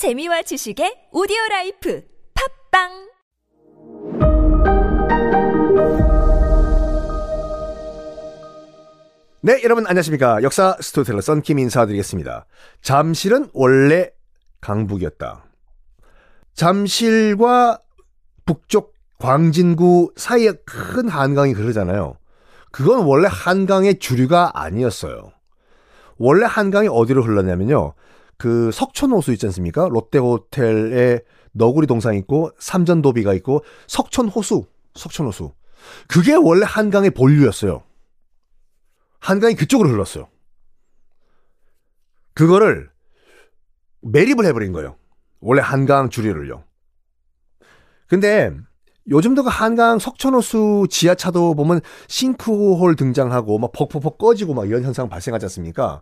재미와 지식의 오디오 라이프 팟빵 네, 여러분 안녕하십니까. 역사 스토텔러 썬킴 인사드리겠습니다. 잠실은 원래 강북이었다. 잠실과 북쪽 광진구 사이에 큰 한강이 흐르잖아요. 그건 원래 한강의 주류가 아니었어요. 원래 한강이 어디로 흘렀냐면요. 그 석촌호수 있지 않습니까? 롯데호텔에 너구리 동상 있고 삼전도비가 있고 석촌호수, 석촌호수. 그게 원래 한강의 본류였어요. 한강이 그쪽으로 흘렀어요. 그거를 매립을 해버린 거예요. 원래 한강 주류를요. 근데 요즘도 그 한강 석촌호수 지하차도 보면 싱크홀 등장하고 막 벅벅벅 꺼지고 막 이런 현상 발생하지 않습니까?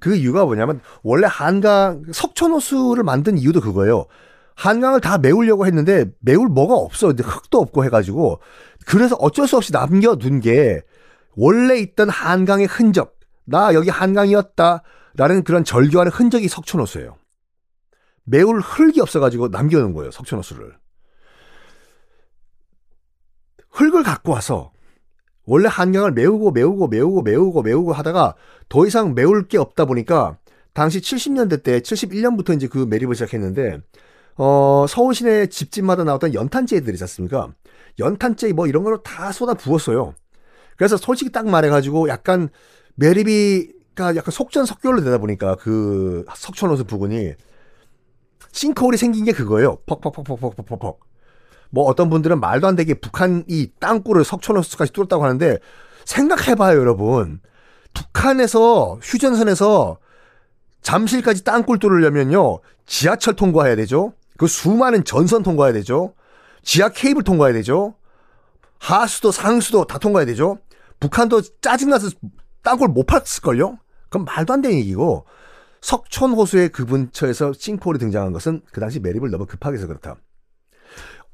그 이유가 뭐냐면 원래 한강 석촌호수를 만든 이유도 그거예요. 한강을 다 메우려고 했는데 메울 뭐가 없어. 흙도 없고 해가지고 그래서 어쩔 수 없이 남겨둔 게 원래 있던 한강의 흔적, 나 여기 한강이었다 라는 그런 절교하는 흔적이 석촌호수예요. 매울 흙이 없어가지고 남겨놓은 거예요, 석촌호수를. 흙을 갖고 와서 원래 한강을 메우고 메우고 메우고 메우고 메우고 하다가 더 이상 메울 게 없다 보니까 당시 70년대 때 71년부터 이제 그 매립을 시작했는데 어 서울 시내 집집마다 나왔던 연탄재들이 있지 않습니까? 연탄재 뭐 이런 걸로 다 쏟아 부었어요. 그래서 솔직히 딱 말해가지고 약간 매립이가 약간 속전속결로 되다 보니까 그 석촌호수 부근이 싱크홀이 생긴 게 그거예요. 퍽퍽퍽퍽퍽퍽퍽. 뭐 어떤 분들은 말도 안 되게 북한이 땅굴을 석촌호수까지 뚫었다고 하는데 생각해봐요, 여러분. 북한에서 휴전선에서 잠실까지 땅굴 뚫으려면요 지하철 통과해야 되죠. 그 수많은 전선 통과해야 되죠. 지하 케이블 통과해야 되죠. 하수도 상수도 다 통과해야 되죠. 북한도 짜증나서 땅굴 못 팠을걸요? 그럼 말도 안 되는 얘기고 석촌호수의 그 근처에서 싱크홀이 등장한 것은 그 당시 매립을 너무 급하게 해서 그렇다.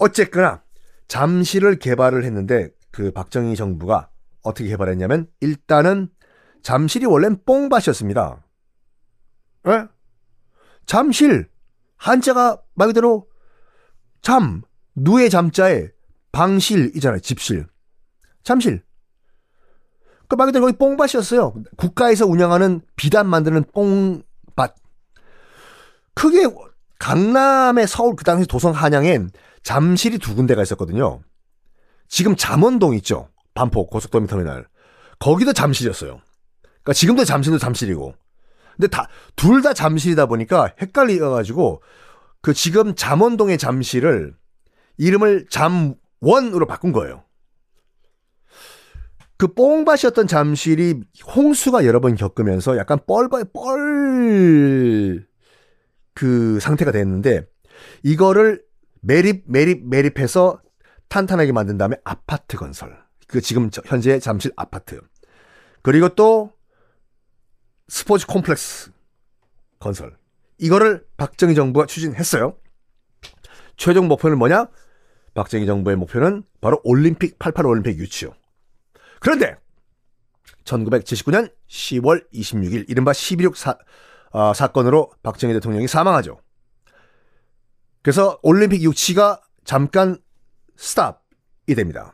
어쨌거나 잠실을 개발을 했는데 그 박정희 정부가 어떻게 개발했냐면 일단은 잠실이 원래는 뽕밭이었습니다. 에? 잠실 한자가 말 그대로 잠 누의 잠자에 방실이잖아요. 집실. 잠실. 그 말 그대로 거기 뽕밭이었어요. 국가에서 운영하는 비단 만드는 뽕밭. 크게 강남의 서울 그 당시 도성 한양엔 잠실이 두 군데가 있었거든요. 지금 잠원동 있죠. 반포 고속도로 터미널. 거기도 잠실이었어요. 그러니까 지금도 잠실도 잠실이고. 근데 다 둘 다 잠실이다 보니까 헷갈려 가지고 그 지금 잠원동의 잠실을 이름을 잠원으로 바꾼 거예요. 그 뽕밭이었던 잠실이 홍수가 여러 번 겪으면서 약간 뻘뻘 뻘 그 상태가 됐는데 이거를 매립 매립 매립해서 탄탄하게 만든 다음에 아파트 건설. 그 지금 현재 잠실 아파트. 그리고 또 스포츠 콤플렉스 건설. 이거를 박정희 정부가 추진했어요. 최종 목표는 뭐냐? 박정희 정부의 목표는 바로 올림픽 88 올림픽 유치요. 그런데 1979년 10월 26일 이른바 11.6 사, 어, 사건으로 박정희 대통령이 사망하죠. 그래서 올림픽 유치가 잠깐 스탑이 됩니다.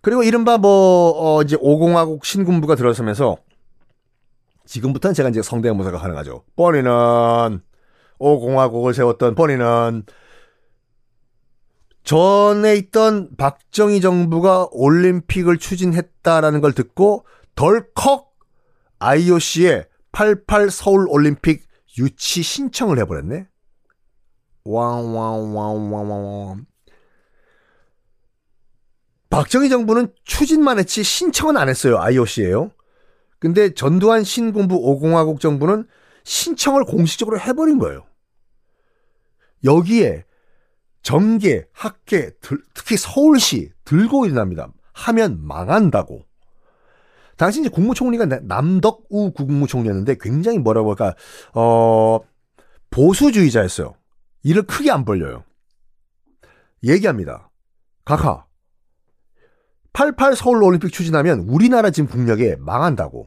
그리고 이른바 뭐 어, 이제 오공화국 신군부가 들어서면서 지금부터는 제가 이제 성대한 모사가 가능하죠. 뻔히는 오공화국을 세웠던 뻔히는 전에 있던 박정희 정부가 올림픽을 추진했다라는 걸 듣고 덜컥 IOC에 88 서울 올림픽 유치 신청을 해버렸네. 왕왕왕왕왕. 박정희 정부는 추진만 했지 신청은 안 했어요. IOC에요. 근데 전두환 신군부 오공화국 정부는 신청을 공식적으로 해버린 거예요. 여기에 정계, 학계, 특히 서울시 들고 일어납니다. 하면 망한다고. 당시 이제 국무총리가 남덕우 국무총리였는데 굉장히 뭐라고 할까, 어, 보수주의자였어요. 일을 크게 안 벌려요. 얘기합니다. 각하. 88 서울 올림픽 추진하면 우리나라 지금 국력에 망한다고.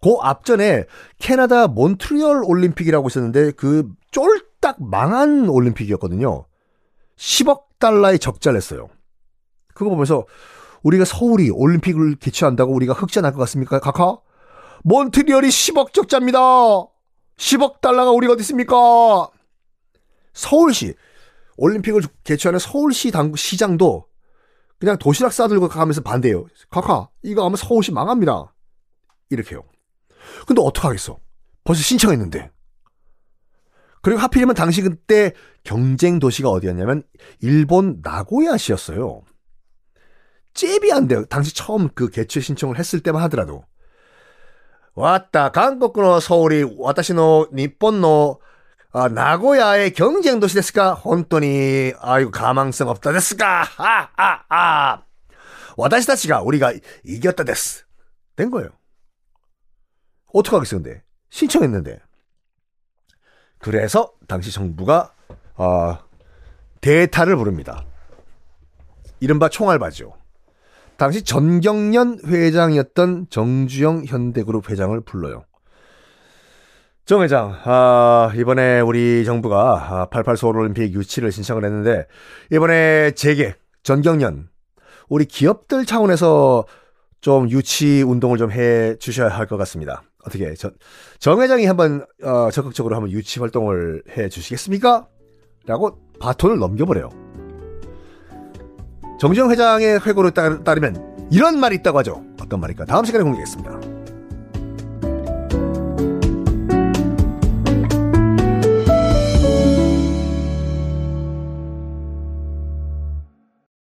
그 앞전에 캐나다 몬트리올 올림픽이라고 있었는데 그 쫄딱 딱 망한 올림픽이었거든요. 10억 달러의 적자를 냈어요. 그거 보면서 우리가 서울이 올림픽을 개최한다고 우리가 흑자 날 것 같습니까? 카카? 몬트리올이 10억 적자입니다. 10억 달러가 우리가 어디 있습니까? 서울시 올림픽을 개최하는 서울시 당 시장도 그냥 도시락 싸들고 가면서 반대해요. 카카 이거 하면 서울시 망합니다. 이렇게요. 근데 어떡하겠어? 벌써 신청했는데. 그리고 하필이면 당시 그때 경쟁 도시가 어디였냐면 일본 나고야시였어요. 돼요. 당시 처음 그 개최 신청을 했을 때만 하더라도. 왔다 한국의 서울이 일본의 아, 나고야의 경쟁 도시? 혼돈이 아이고 가망성 없다 됐을까? 아아아. 와다시다치가 우리가 이겼다 됐스. 된 거예요. 어떡하겠어 근데 신청했는데. 그래서 당시 정부가 어, 대타를 부릅니다. 이른바 총알바죠. 당시 전경련 회장이었던 정주영 현대그룹 회장을 불러요. 정 회장, 아, 이번에 우리 정부가 88 서울올림픽 유치를 신청을 했는데 이번에 재계 전경련 우리 기업들 차원에서 좀 유치 운동을 좀 해 주셔야 할 것 같습니다. 어떻게 저, 정 회장이 한번 어, 적극적으로 한번 유치 활동을 해 주시겠습니까? 라고 바톤을 넘겨버려요. 정주영 회장의 회고를 따르면 이런 말이 있다고 하죠. 어떤 말일까? 다음 시간에 공개하겠습니다.